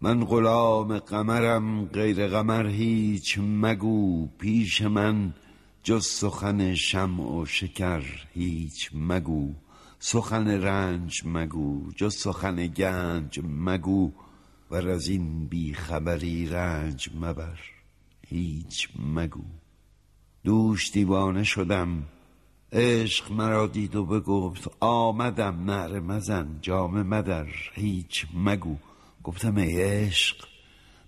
من غلام قمرم غیر قمر هیچ مگو. پیش من جز سخن شمع و شکر هیچ مگو. سخن رنج مگو جز سخن گنج مگو. و از این بیخبری رنج مبر هیچ مگو. دوش دیوانه شدم عشق مرا دید و بگفت آمدم نعره مزن جامه مدر هیچ مگو. گفتم ای عشق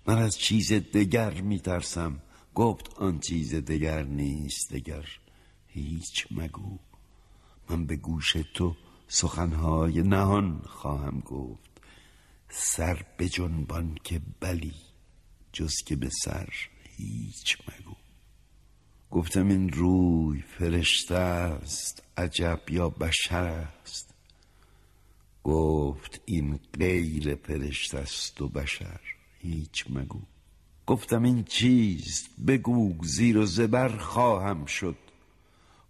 من از چیز دگر میترسم. گفت آن چیز دگر نیست دگر هیچ مگو. من به گوش تو سخنهای نهان خواهم گفت. سر به جنبان که بلی جز که به سر هیچ مگو. گفتم این روی فرشته است عجب یا بشر است. گفت این غیر فرشته است و بشر هیچ مگو. گفتم این چیست؟ بگو زیر و زبر خواهم شد.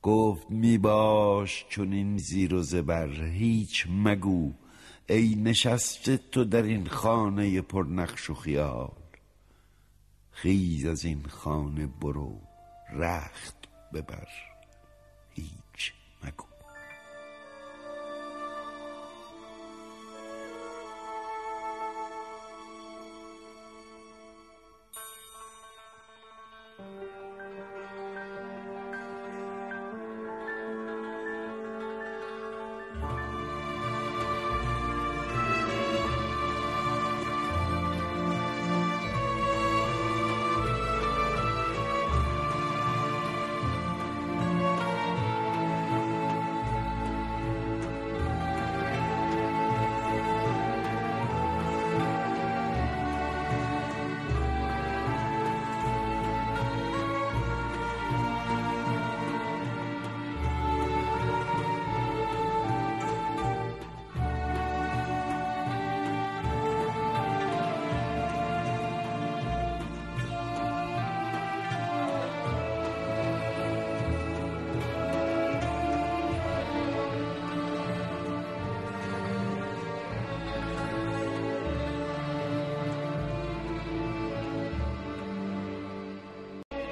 گفت می باش چون این زیر و زبر هیچ مگو. ای نشسته تو در این خانه پرنقش و خیال. خیز از این خانه برو رخت ببر.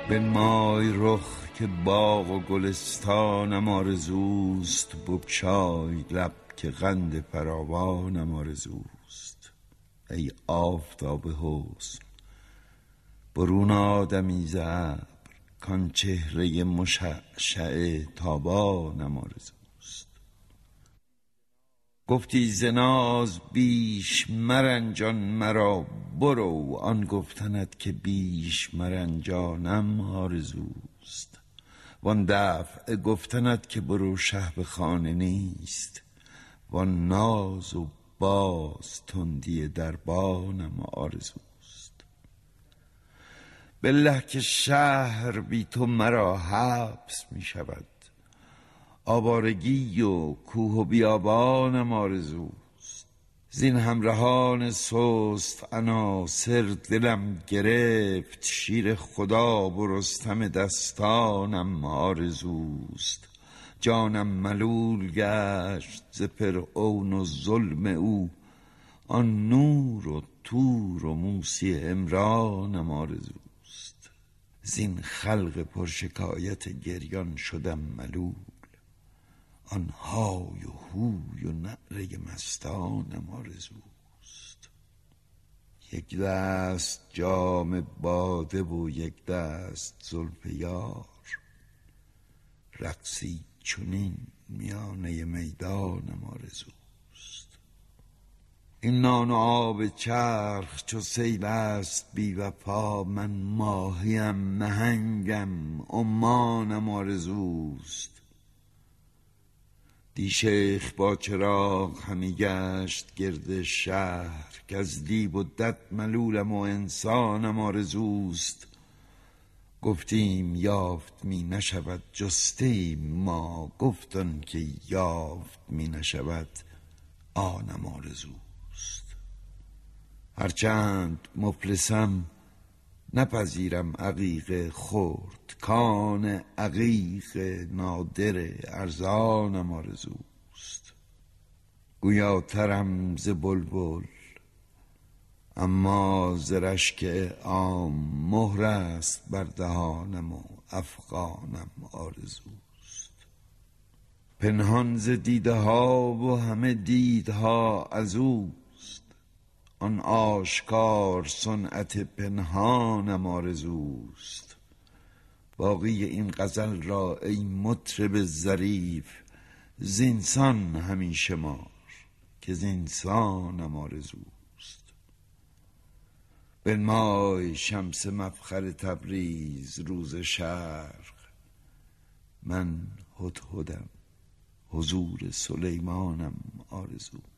بنمای رخ که باغ و گلستانم آرزوست بگشای لب که قند فراوانم آرزوست. ای آفتاب حسن برون آدمی ز ابر کان چهره مشعشع تابانم آرزوست. گفتی ز ناز بیش مرنجان مرا برو آن گفتنت که بیش مرنجانم آرزوست. وان دفع گفتنت که برو شه به خانه نیست. وان ناز و باز تندی دربانم آرزوست. بالله که شهر بی تو مرا حبس می شود آوارگی و کوه و بیابانم آرزوست زین همرهان سست عناصر دلم گرفت شیر خدا و رستم دستانم آرزوست جانم ملول گشت ز فرعون و ظلم او آن نور و طور و موسی عمرانم آرزوست زین خلق پرشکایت گریان شدم ملول. آن های و هوی و نعره مستانم آرزوست یک دست جام باده و یک دست زلف یار. رقصی چنین میانه می‌دانم آرزوست این نان و آب چرخ چو سیل است بی وفا من ماهیم نهنگم عمانم آرزوست دی شیخ با چراغ همی گشت گرد شهر کز دیو و دد ملولم و انسانم آرزوست. گفتیم یافت می نشود جسته ایم ما. گفت آن که یافت می نشود آنم آرزوست. هرچند مفلسم نپذیرم عقیق خرد. کان عقیق نادر ارزانم آرزوست گویاترم ز بلبل اما زرشک عام مهر است بر دهانم و افغانم آرزوست. پنهان ز دیده ها و همه دیدها از اوست آن آشکار صنعت پنهانم آرزوست. باقی این غزل را ای مطرب ظریف زینسان همیشه مار که زینسانم آرزوست. بنمای شمس مفخر تبریز روز شرق من هدهدم حضور سلیمانم آرزوست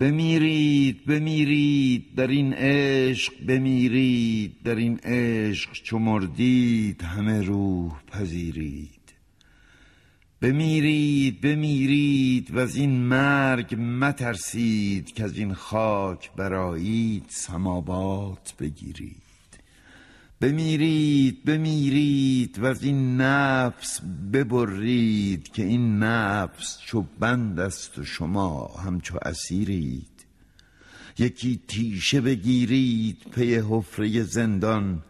بمیرید بمیرید در این عشق بمیرید در این عشق چو مردید همه روح پذیرید. بمیرید بمیرید و از این مرگ مترسید که از این خاک برایید سماوات بگیرید. بمیرید بمیرید و از این نفس ببرید که این نفس چو بند است و شما همچو اسیرید. یکی تیشه بگیرید پی حفره زندان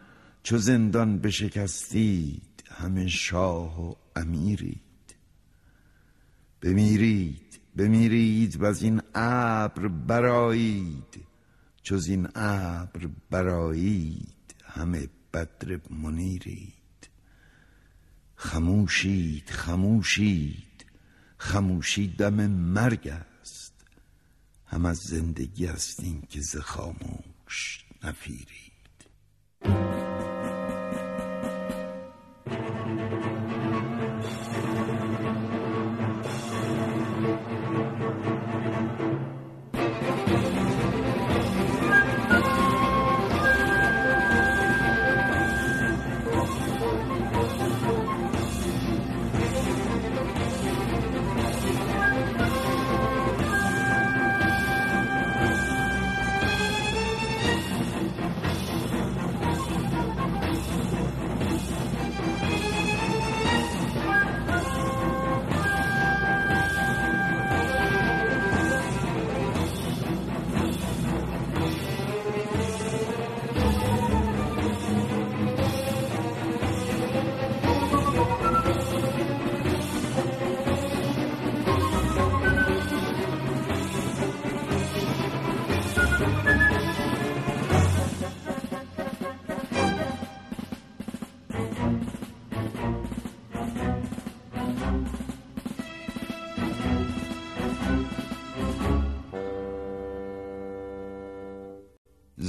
چو زندان بشکستید همه شاه و امیرید. بمیرید بمیرید و از این ابر برایید چو این ابر برایید همه بدر منیرید. خموشید خموشید. خموشی دم مرگ است. هم از زندگی هستیم که ز خاموش نفیرید.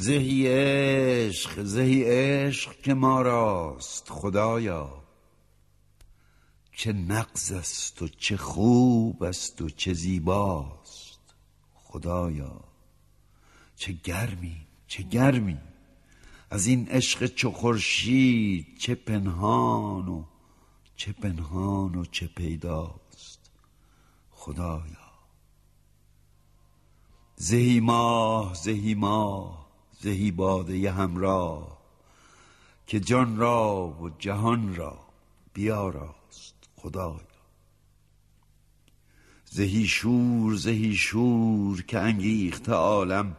زهی عشق زهی عشق که ما راست خدایا. چه نقض است و چه خوب است و چه زیباست خدایا. چه گرمی چه گرمی. از این عشق چو خورشید چه پنهان و چه پنهان و چه پیداست خدایا. زهی ماه زهی ماه. زهی باده همراه که جان را و جهان را بیاراست خدایا زهی شور زهی شور که انگیخت عالم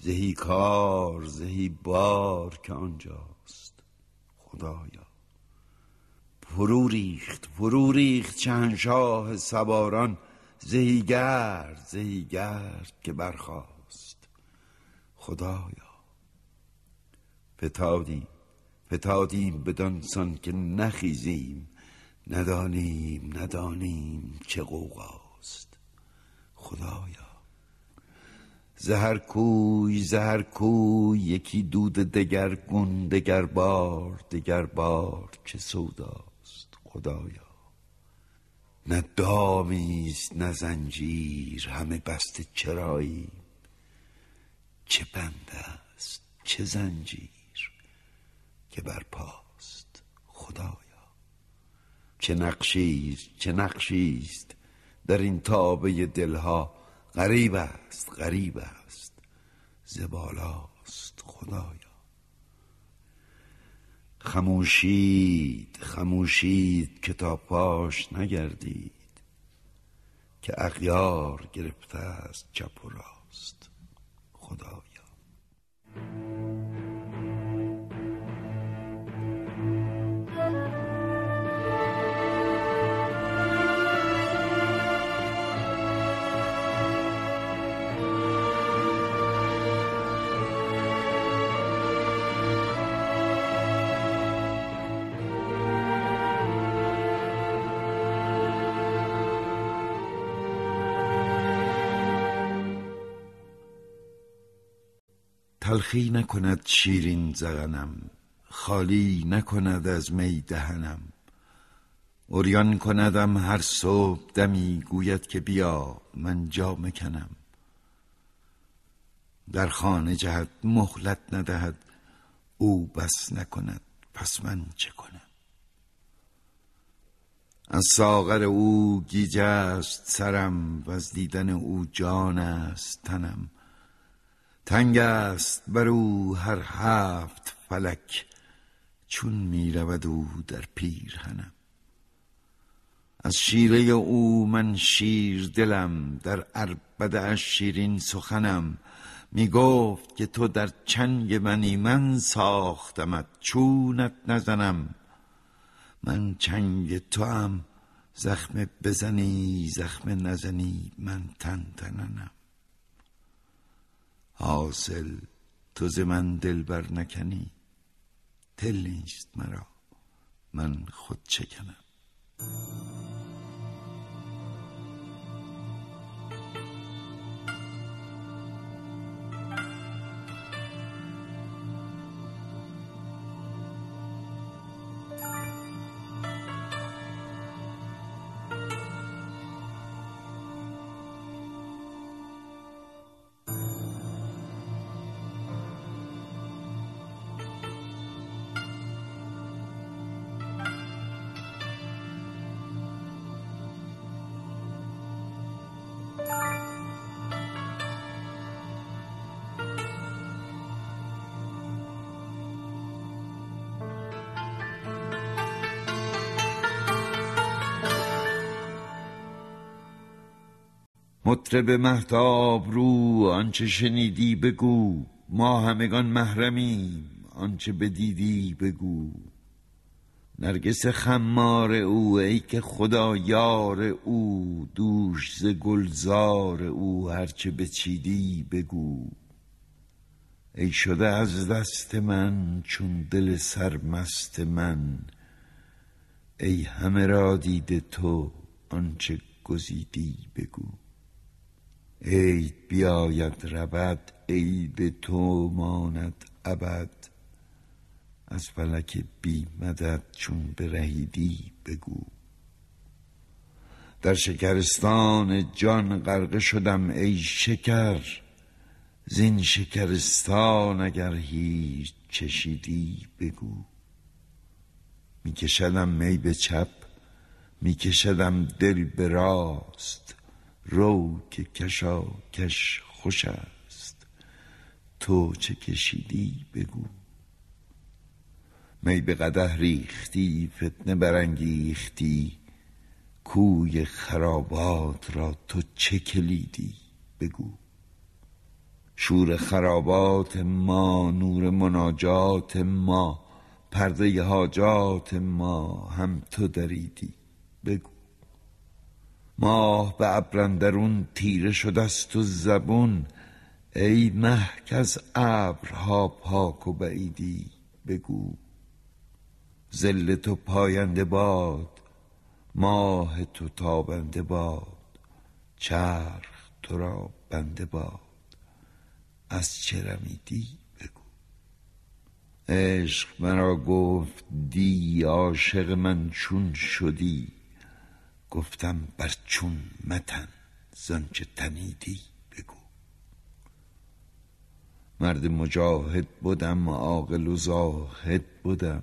زهی کار زهی بار که آنجاست خدایا فرو ریخت فرو ریخت شهنشاه سواران زهی گرد زهی گرد که برخاست. خدایا. فتادیم فتادیم بدانسان که نخیزیم. ندانیم ندانیم چه قوقاست خدایا. زهر کوی زهر کوی یکی دود دگر گون دگر بار دگر بار چه سوداست. خدایا. نه دامیست نه زنجیر همه بسته چرایی. چه بنده است چه زنجیر که بر پاست خدایا. چه نقشیست چه نقشیست در این تابه دلها غریب است غریب است زبالاست خدایا. خموشید خموشید که تا پاش نگردید که اغیار گرفته است چپ و راست خدایا. تلخی نکند شیرین زغنم خالی نکند از می دهنم. اوریان کندم هر صبح دمی گوید که بیا من جا مکنم. در خانه جهد مهلت ندهد او بس نکند پس من چه کنم؟ از ساغر او گیجه است سرم و از دیدن او جان است تنم. تنگ است بر او هر هفت فلک چون می رود او در پیرهنم. از شیره او من شیر دلم در عربده شیرین سخنم. می گفت که تو در چنگ منی من ساختمت چونت نزنم. من چنگ تو هم زخم بزنی زخم نزنی من تن تننم حاصل تو ز من دل بر نکنی. دل نیست مرا من خود چکنم. مطرب مهتاب رو آنچه شنیدی بگو. ما همگان محرمیم آنچه بدیدی بگو. نرگس خمار او ای که خدا یار او. دوش ز گلزار او هرچه بچیدی بگو. ای شده از دست من چون دل سرمست من. ای همه را دیده تو آنچه گزیدی بگو. عید بیاید رود عید تو ماند ابد. از فلک بی مدد چون برهیدی بگو. در شکرستان جان غرقه شدم ای شکر زین شکرستان اگر هیچ چشیدی بگو. میکشدم می به چپ میکشدم دل به راست. رو که کشا کش خوش است. تو چه کشیدی بگو. می به قده ریختی فتنه برانگیختی. کوی خرابات را تو چه کلیدی بگو. شور خرابات ما نور مناجات ما. پرده حاجات ما هم تو دریدی بگو. ماه به ابرندرون تیره شده است و زبون ای که از ابرها پاک و بعیدی بگو. زل تو پاینده باد ماه تو تابنده باد چرخ تو را بنده باد. از چه رمیدی بگو. عشق مرا گفت دی عاشق من چون شدی. گفتم بر چون متن زانچه تنیدی بگو. مرد مجاهد بودم عاقل و زاهد بودم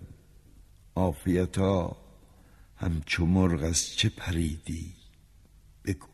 عافیتا همچو مرغ از چه پریدی بگو.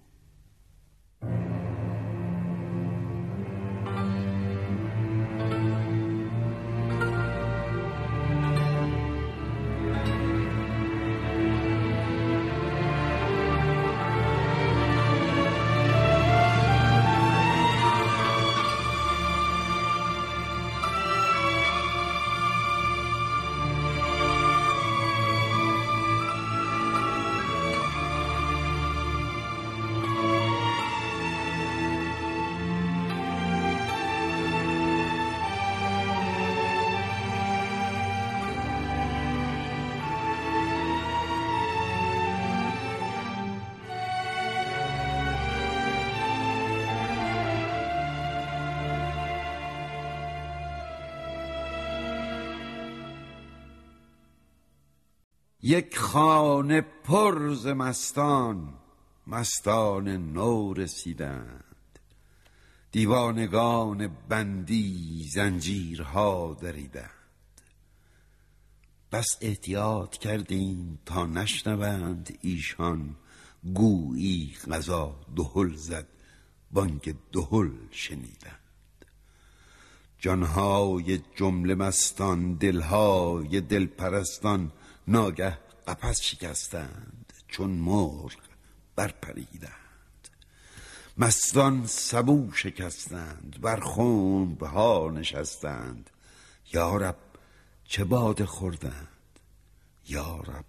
یک خانه پر ز مستان مستان نو رسیدند. دیوانگان بندی زنجیرها دریدند. بس احتیاط کردیم تا نشنوند ایشان گویی غذا دهل زد بانگ دهل شنیدند. جانهای جمله مستان دلهای دلپرستان ناگه قفس شکستند چون مرغ برپریدند. مستان سبو شکستند بر خنب ها نشستند. یارب چه باده خوردند؟ یارب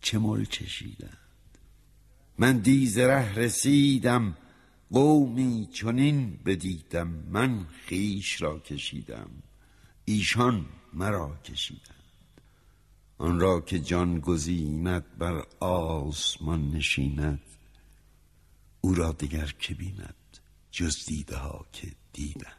چه مل چشیدند؟ من دیز ره رسیدم قومی چنین بدیدم من خیش را کشیدم. ایشان مرا کشیدم آن را که جان گزیند بر آسمان نشیند او را دیگر که بیند جز دیده ها که دیدند.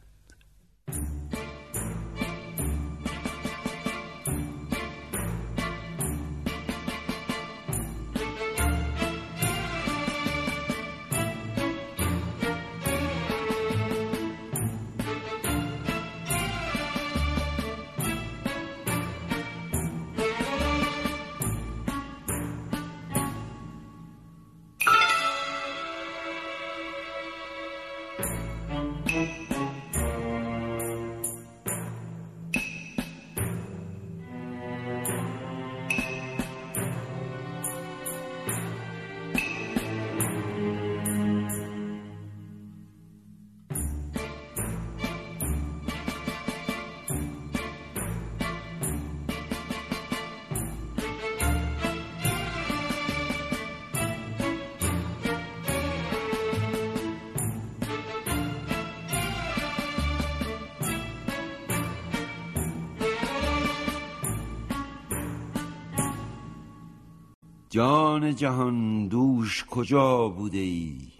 جهان دوش کجا بوده ای؟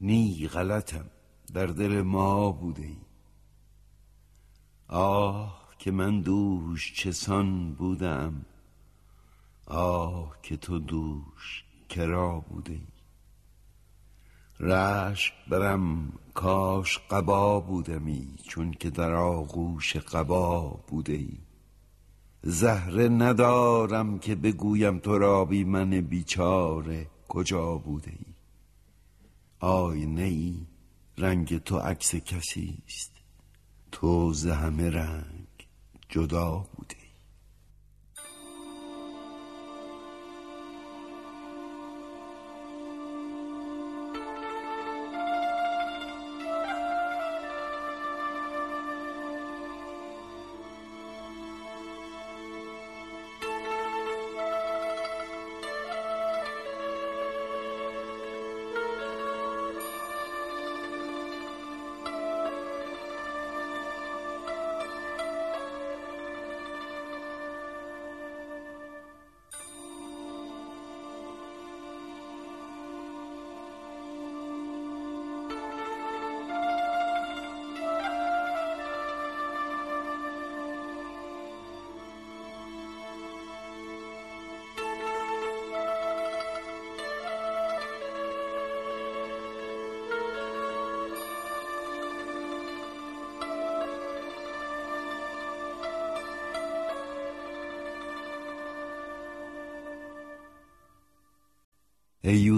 نی غلطم در دل ما بوده ای. آه که من دوش چسان بودم آه که تو دوش کرا بوده ای. رشک برم کاش قبا بودمی چون که در آغوش قبا بوده ای. زهره ندارم که بگویم تو را بی من بیچاره. کجا بوده ای؟ آینه ای رنگ تو عکس کسی است. تو ز همه رنگ جدا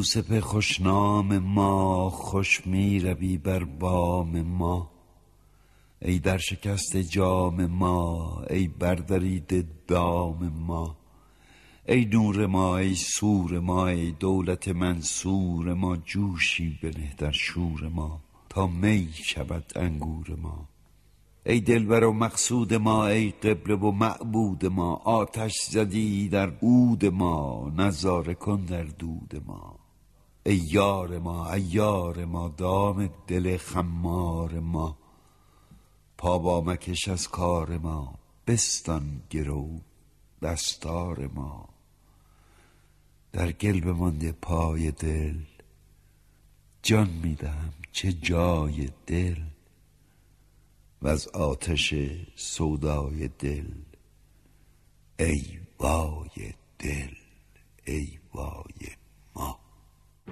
یوسف خوشنام ما خوش می روی بر بام ما. ای در شکست جام ما ای بردرید دام ما. ای نور ما ای سور ما ای دولت منصور ما جوشی بنه در شور ما تا می شود انگور ما. ای دلبر و مقصود ما ای قبله و معبود ما آتش زدی در عود ما نظاره کن در دود ما. ای یار ما ای یار ما دام دل خمار ما. پا با مکش از کار ما بستان گرو دستار ما. در گل بمانده پای دل جان می‌دهم چه جای دل. و از آتش سودای دل ای وای دل ای وای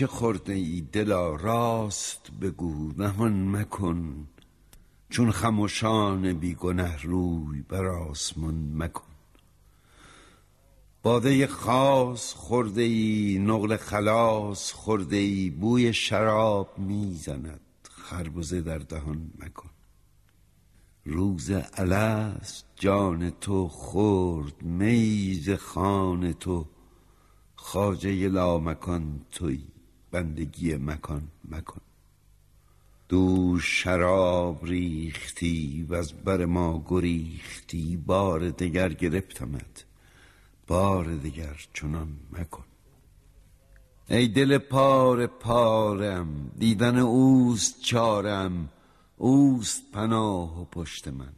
چه خورده ای دلا راست بگو نهان مکن. چون خموشان بیگنه روی بر آسمان مکن. باده خاص خورده ای نقل خلاص خورده ای بوی شراب می‌زند خربزه در دهان مکن. روز الست جان تو خورد میز خان تو خاجه لامکان توی بندگی مکان مکن. دو شراب ریختی و از بر ما گریختی بار دگر گرفتمت بار دگر چنان مکن. ای دل پار پارم دیدن اوست چارم اوست پناه و پشت من.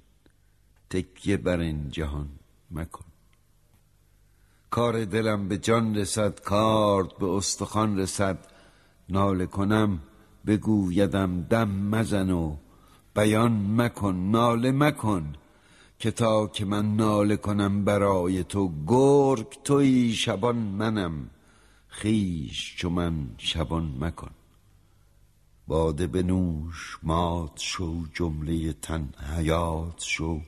تکیه بر این جهان مکن. کار دلم به جان رسد کارد به استخوان رسد ناله کنم بگویدم دم مزن و بیان مکن ناله مکن که تا که من ناله کنم برای تو گرگ توی شبان منم خیش چو من شبان مکن. باده بنوش مات شو جمله تن حیات شو.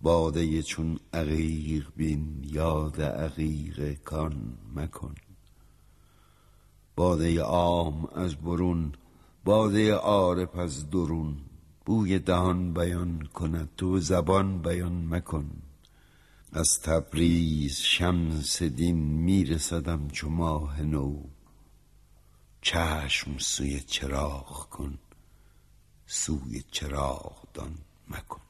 باده چون عقیق بین یاد عقیق کان مکن. باده عام از برون باده عارف از درون. بوی دهان بیان کند تو زبان بیان مکن. از تبریز شمس دین میرسدم چو ماه نو. چشم سوی چراغ کن سوی چراغ دان مکن.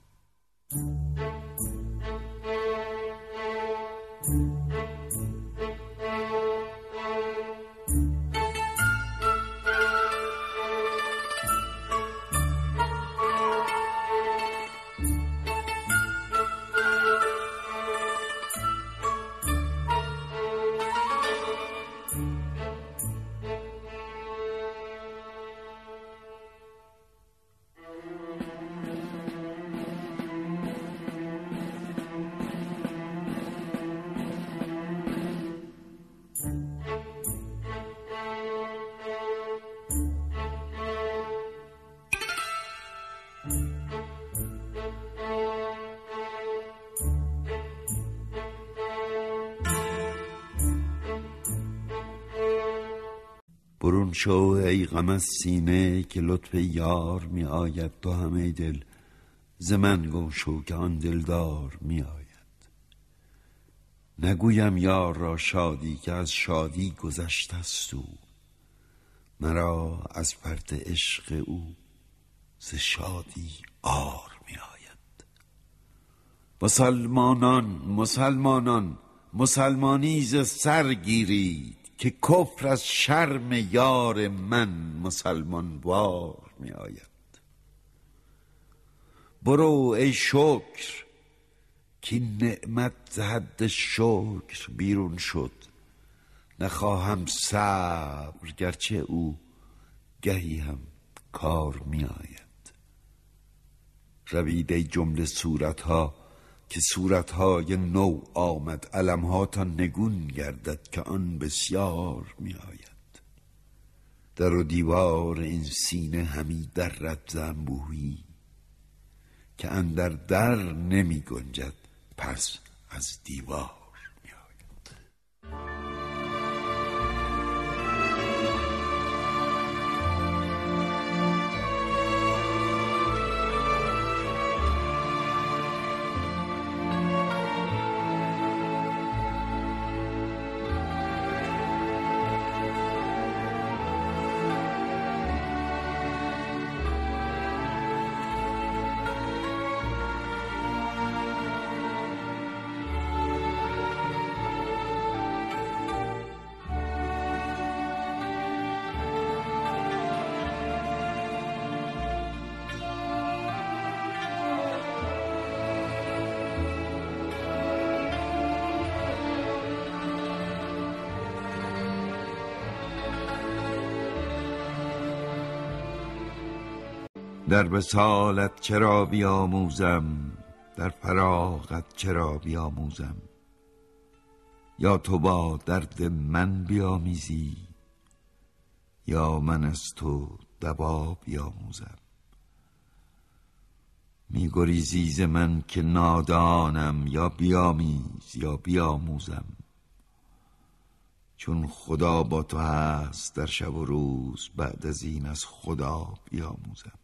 غم از سینه که لطف یار می آید. تو همه دل ز من گم شو که آن دلدار می آید. نگویم یار را شادی که از شادی گذشته است او. مرا از فرد عشق او ز شادی آر می آید. مسلمانان مسلمانان مسلمانی ز سر گیرید. که کفر از شرم یار من مسلمان وار می آید برو ای شکر که نعمت حد شکر بیرون شد. نخواهم صبر گرچه او گهی هم کار می آید روید ای جمله صورتها که صورتهای نو آمد علمها تا نگون گردد که آن بسیار می آید در و دیوار این سینه همی در رد زنبوهی که اندر در نمی گنجد پس از دیوار در وصالت چرا بیاموزم؟ در فراغت چرا بیاموزم؟ یا تو با درد من بیامیزی یا من از تو دوا بیاموزم؟ می گریزی ز من که نادانم یا بیامیز یا بیاموزم. چون خدا با تو هست در شب و روز بعد از این از خدا بیاموزم.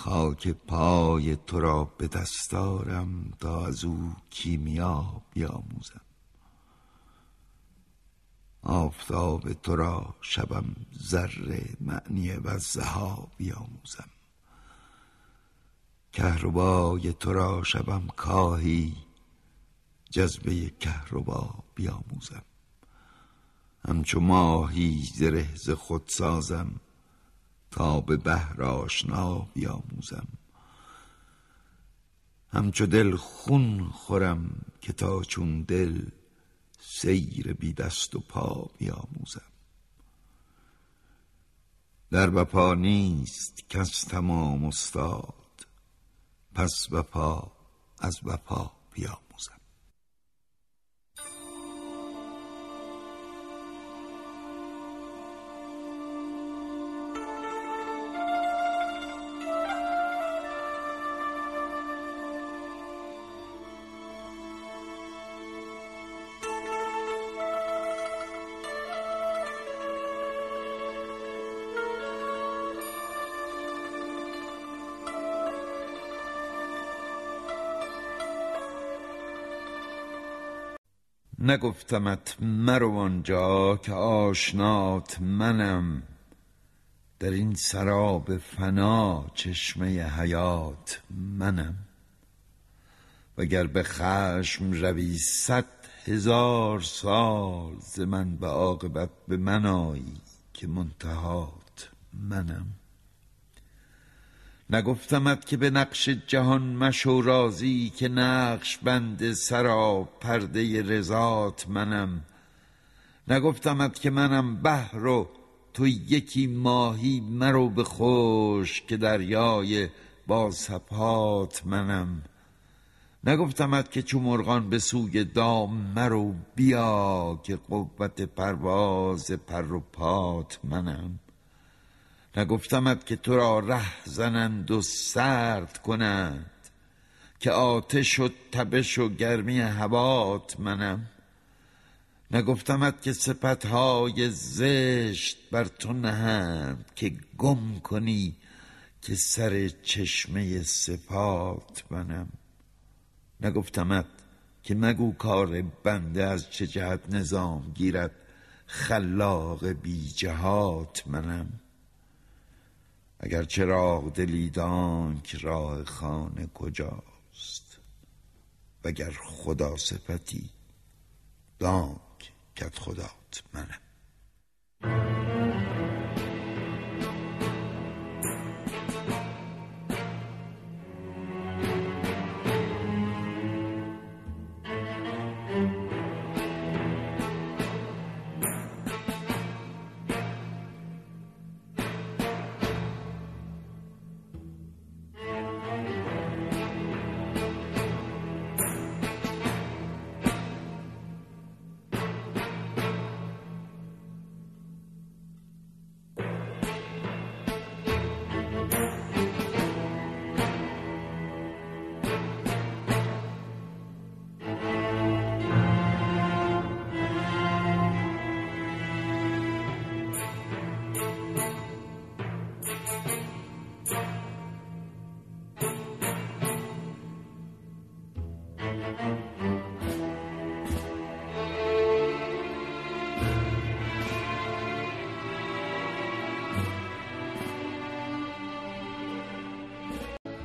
خاک پای تو را به دستارم تا از او کیمیا بیاموزم. آفتاب تو را شبم ذره معنی و زها بیاموزم. کهربای تو را شبم کاهی جذبه کهربا بیاموزم. همچو ماهی زره ز خود سازم تا به بهر آشنا بیاموزم. همچو دل خون خورم که تا چون دل سیر بی دست و پا بیاموزم. در بپا نیست کس تمام استاد پس وفا از وفا بیاموزم. نگفتمت مرو آنجا که آشنات منم. در این سراب فنا چشمه حیات منم. وگر به خشم روی صد هزار سال ز من به عاقبت به من آیی که منتهات منم. نگفتمت که به نقش جهان مشو رازی که نقش بند سرا پرده رضات منم. نگفتمت که منم بحر و تو یکی ماهی مرو به خوش که دریای با سپات منم. نگفتمت که چو مرغان به سوی دام مرو بیا که قوت پرواز پر و پات منم. نگفتمت که تو را ره زنند و سرد کنند که آتش و تبش و گرمی هوات منم. نگفتمت که صفتهای زشت بر تو نهند که گم کنی که سر چشمه صفات منم. نگفتمت که مگو کار بنده از چه جهت نظام گیرد خلاق بی جهات منم. اگر چراغ دلی که راه خانه کجاست؟ وگر خدا صفتی دانک کت خدات منم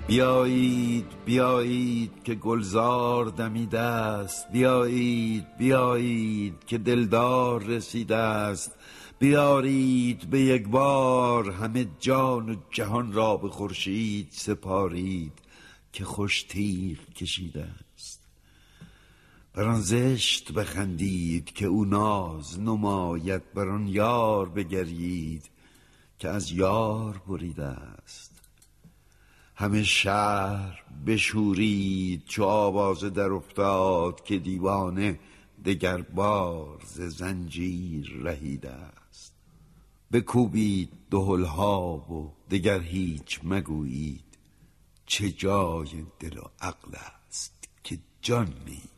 بیایید بیایید که گلزار دمیده است. بیایید بیایید که دلدار رسیده است. بیارید به یک بار همه جان و جهان را به خورشید سپارید که خوش تیر کشیده است. بر زشت بخندید که او ناز نماید. بر آن یار بگرید که از یار بریده است. همه شهر بشورید چو آوازه در افتاد که دیوانه دگر بار ز زنجیر رهیده است. بکوبید دهلها و دگر هیچ مگویید چه جای دل و عقل است که جان نیز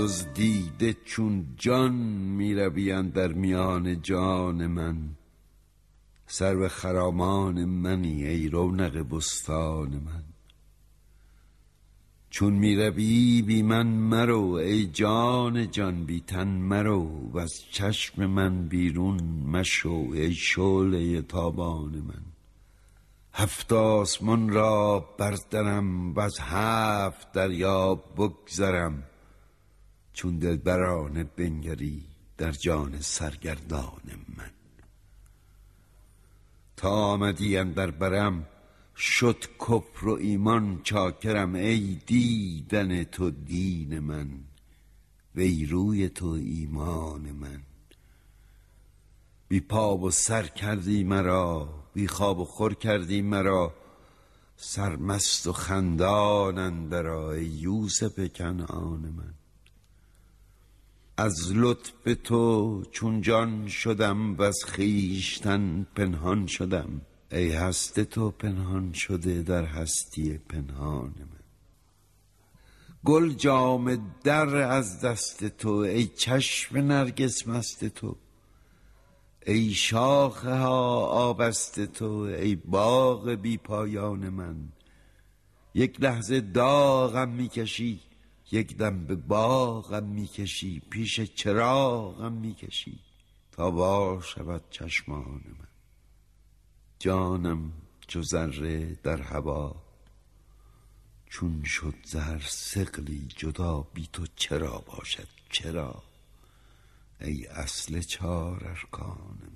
دزدیده چون جان می در میان جان من. سر خرامان منی ای رونق بستان من. چون می بی من مرو ای جان جان بی تن مرو. و از چشم من بیرون مشو ای شعله تابان من. هفت آسمان را بردرم و از هفت دریا بگذرم. چون دلبرانه بنگری در جان سرگردان من. تا آمدی در برم شد کفر و ایمان چاکرم ای دیدن تو دین من وی روی تو ایمان من. بی پا و سر کردی مرا بی خواب و خور کردی مرا سرمست و خندان اندرا ای یوسف کنعان من. از لطف تو چون جان شدم و از خیشتن پنهان شدم. ای هست تو پنهان شده در هستی پنهان من. گل جام در از دست تو ای چشم نرگس مست تو. ای شاخه ها آبست تو ای باغ بی پایان من. یک لحظه داغم می‌کشی یک دم به باغم می‌کشی پیش چراغم می‌کشی تا بار شود چشمان من. جانم چو ذره در هوا چون شد زهر سقلی جدا بی تو چرا باشد چرا؟ ای اصل چار ارکان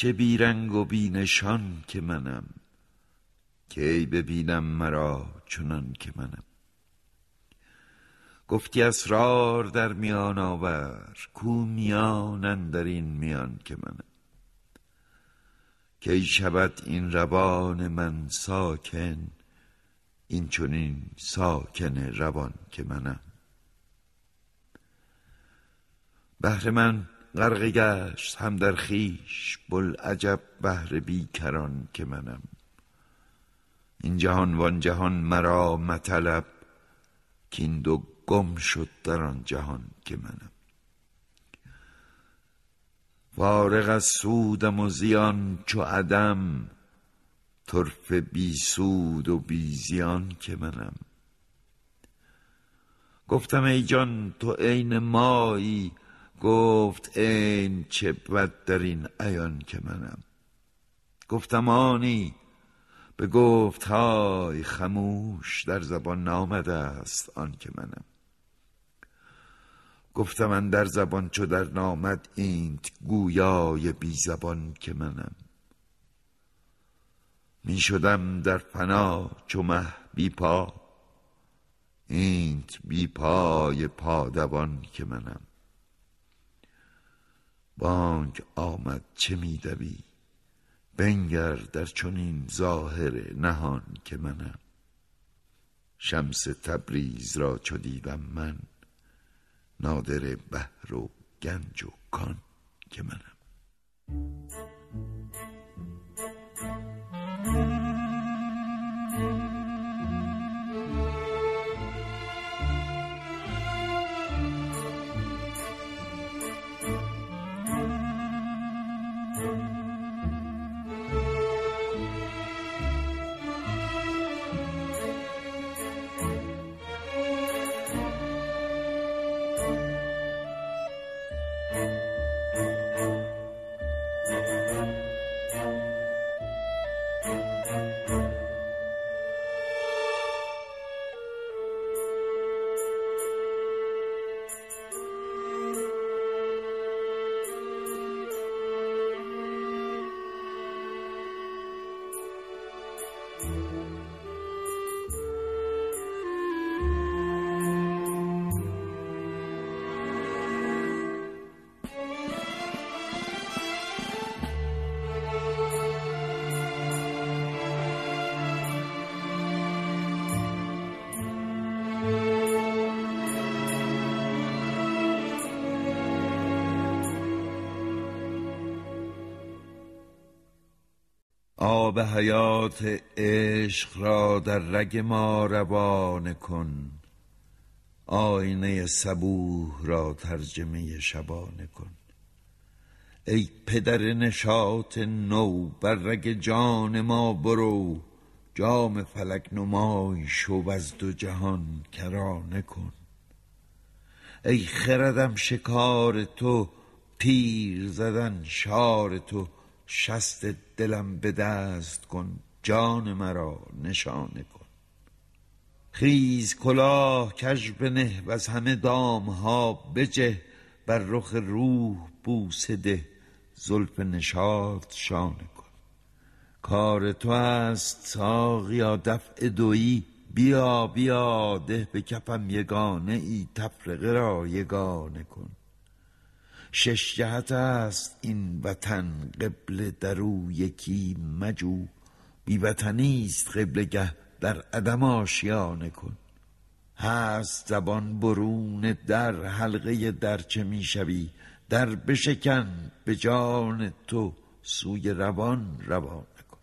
چه بیرنگ و بینشان که منم؟ کی ببینم مرا چنان که منم؟ گفتی اسرار در میان آور کو میان در این میان که منم. کی شود این روان من ساکن این چنین ساکن روان که منم؟ بهر من غرق گشت هم در خیش بل عجب بهر بیکران که منم. این جهان وان جهان مرا مطلب کین دو گم شد در آن جهان که منم. فارغ از سودم و زیان چو عدم طرف بی سود و بی زیان که منم. گفتم ای جان تو عین مایی گفت این چه بد در این ایان که منم. گفتم آنی. به گفت های خموش در زبان نامده است آن که منم. گفتم من در زبان چو در نامد اینت گویای بی زبان که منم. می شدم در فنا چو مه بی پا. اینت بی پای پادوان که منم. بانگ آمد چه میدوی بنگر در چنین ظاهر نهان که منم. شمس تبریز را چو دیدم من نادر بحر و گنج و کان که منم. آب حیات عشق را در رگ ما روانه کن. آینه صبوح را ترجمه شبانه کن. ای پدر نشاط نو بر رگ جان ما برو. جام فلک نمای شو از دو جهان کرانه کن. ای خردم شکار تو تیر زدن شار تو. شست دلم به دست کن جان مرا نشانه کن. خیز کلاه کژ بنه و از همه دام ها بجه بر رخ روح بوسه ده زلف نشاط شانه کن. کار تو است ساقیا دفع دویی بیا بیا ده به کفم یگانه ای تفرقه را یگانه کن. شش جهت است این وطن قبله در او یکی مجو. بی وطنی است قبله گه در عدم آشیانه کن. هست زبان برون در حلقه در چه می شوی؟ در بشکن به جان تو سوی روان روانه کن.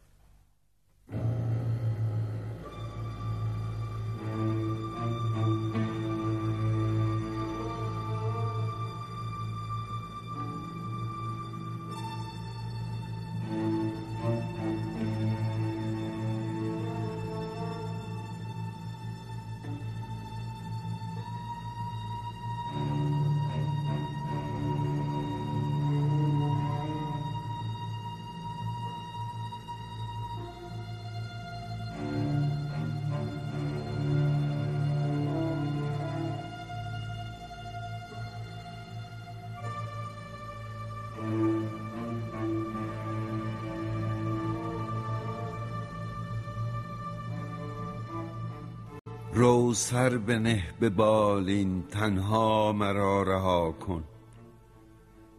سر بنه به بالین تنها مرا رها کن.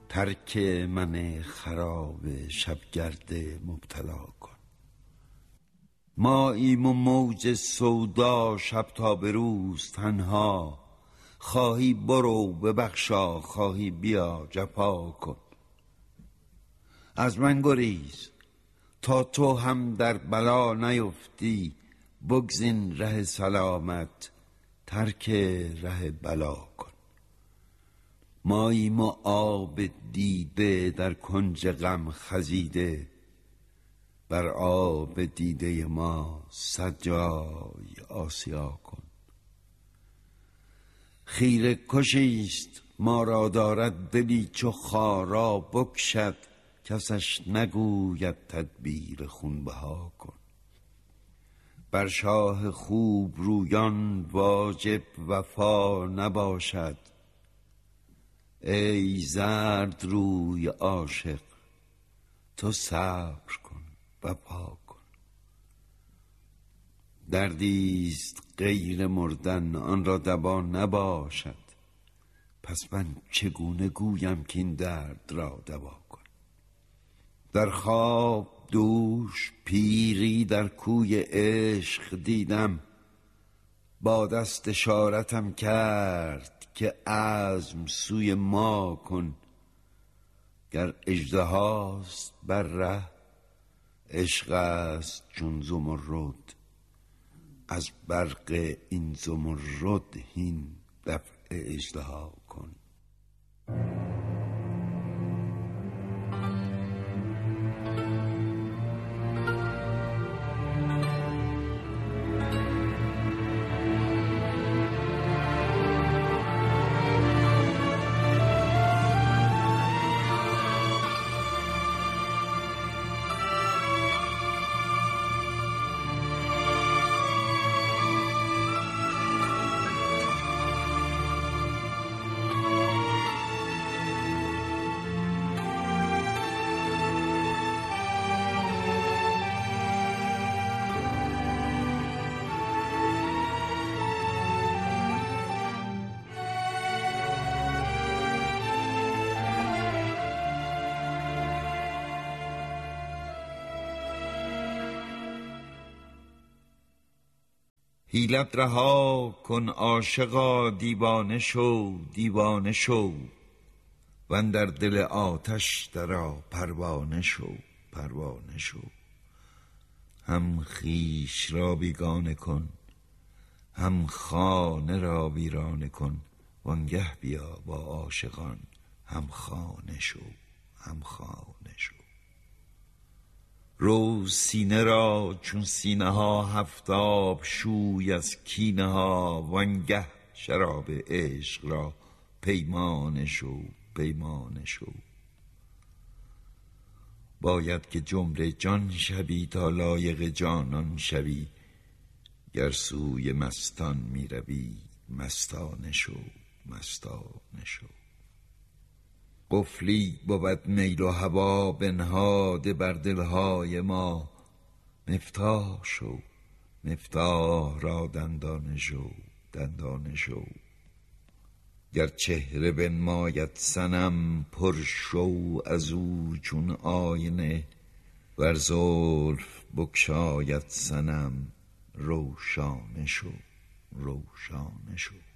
ترک من خراب شبگرد مبتلا کن. ماییم و موج سودا شب تا به روز تنها. خواهی برو ببخشا خواهی بیا جفا کن. از من گریز تا تو هم در بلا نیفتی. بگزین ره سلامت ترک ره بلا کن. ماییم و آب دیده در کنج غم خزیده بر آب دیده ما صد جای آسیا کن. خیره کشیست ما را دارد دلی چو خارا بکشد کسش نگوید تدبیر خونبها کن. بر شاه خوب رویان واجب وفا نباشد. ای زرد روی عاشق تو صبر کن وفا کن. دردیست غیر مردن آن را دوا نباشد. پس من چگونه گویم که این درد را دوا کن؟ در خواب دوش پیری در کوی عشق دیدم. با دست اشارتم کرد که عزم سوی ما کن. گر اژدهاست بر ره عشق است چون زمرد از برق این زمرد هین دفع اژدها کن. حیلت رها کن عاشقا دیوانه شو دیوانه شو. و در دل آتش درا پروانه شو پروانه شو. هم خیش را بیگانه کن هم خانه را ویرانه کن. وانگه بیا با عاشقان هم خانه شو هم خانه. رو سینه را چون سینه ها هفتاب شوی از کینه ها وانگه شراب عشق را پیمانه شو پیمانه شو. باید که جمله جان شوی تا لایق جانان شوی گر سوی مستان می شو مستانه شو. قفلی بود میل و هوا بنهاده بر دلهای ما. مفتاح شو مفتاح را دندانه شو دندانه شو. گر چهره بنماید صنم پر شو از او چون آینه ور زلف بگشاید صنم روشانه شو روشانه شو.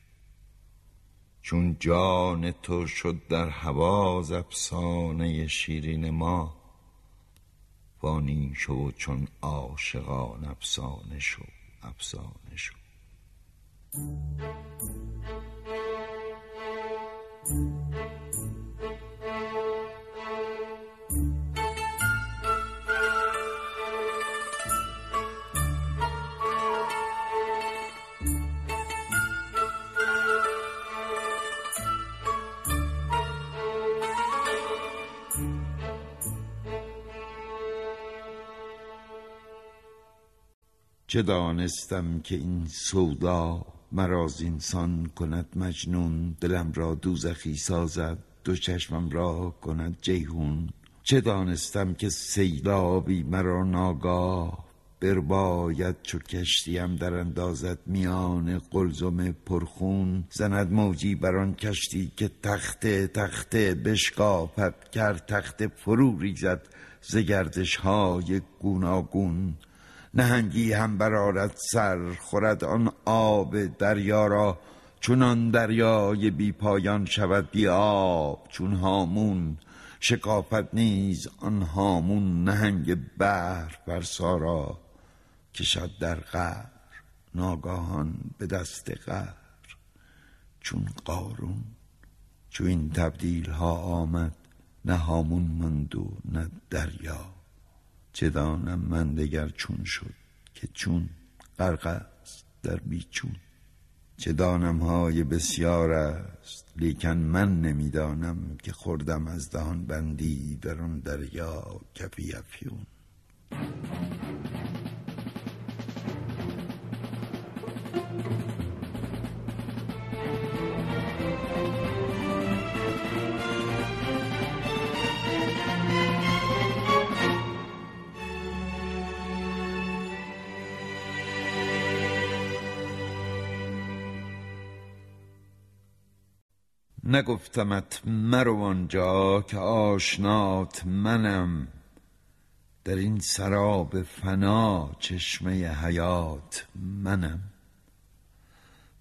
چون جان تو شد در هوا افسانه شیرین ما فانی شو چون عاشقان افسانه شو افسانه شو. چه دانستم که این سودا مرا زینسان کند مجنون دلم را دوزخی سازد دو چشمم را کند جیهون چه دانستم که سیلابی مرا ناگاه برباید چو کشتیم در اندازد میان قلزم پرخون. زند موجی بر آن کشتی که تخته تخته بشکافد کرد تخته فرو ریزد ز گردش های گوناگون. نهنگی هم برارد سر خورد آن آب دریا را. چون آن دریای بی پایان شود بی آب چون هامون شکافت نیز آن هامون نهنگ بحر بر سارا کشد در قهر ناگاهان به دست قهر چون قارون چون این تبدیل ها آمد نه هامون ماند و نه دریا. چه دانم من دگر چون شد که چون غرق است در بیچون. چه دانم های بسیار است لیکن من نمی‌دانم که خوردم از دهان بندی در آن دریا کفی افیون. نگفتمت مرو آنجا که آشنات منم. در این سراب فنا چشمه حیات منم.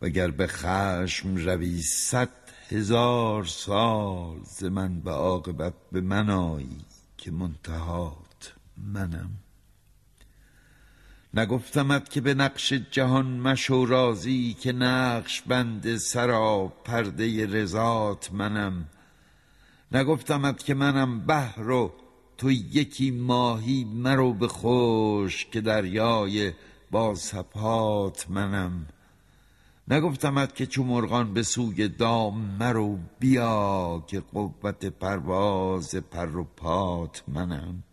وگر به خشم روی صد هزار سال ز من به عاقبت به من آیی که منتهات منم. نگفتمت که به نقش جهان مشو رازی که نقش بند سرا پرده رضات منم. نگفتمت که منم بحر و تو یکی ماهی مرو به خوش که دریای با سپات منم. نگفتمت که چو مرغان به سوی دام مرو بیا که قوت پرواز پر و پات منم.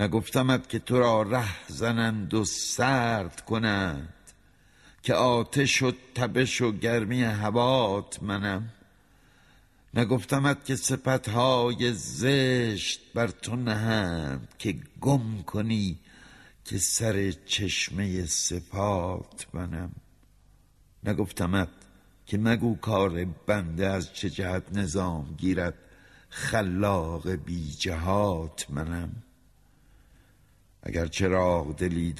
نگفتمت که تو را ره زنند و سرد کنند که آتش و تبش و گرمی هوات منم. نگفتمت که صفتهای زشت بر تو نهند که گم کنی که سر چشمه صفات منم. نگفتمت که مگو کار بنده از چه جهت نظام گیرد خلاق بی جهات منم. اگر چراغ دلی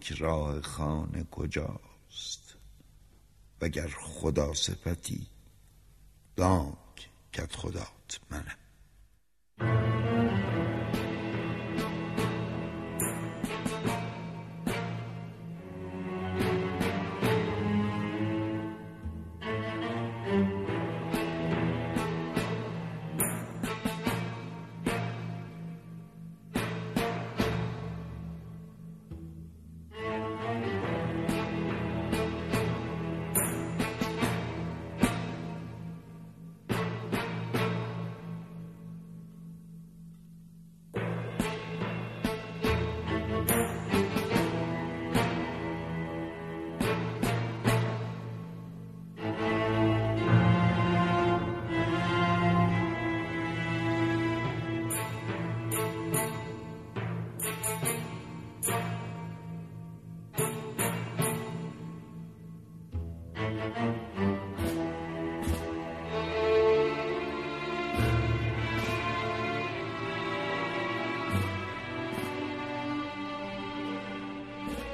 که راه خانه کجاست؟ وگر خدا صفتی دانک کت خدات منم.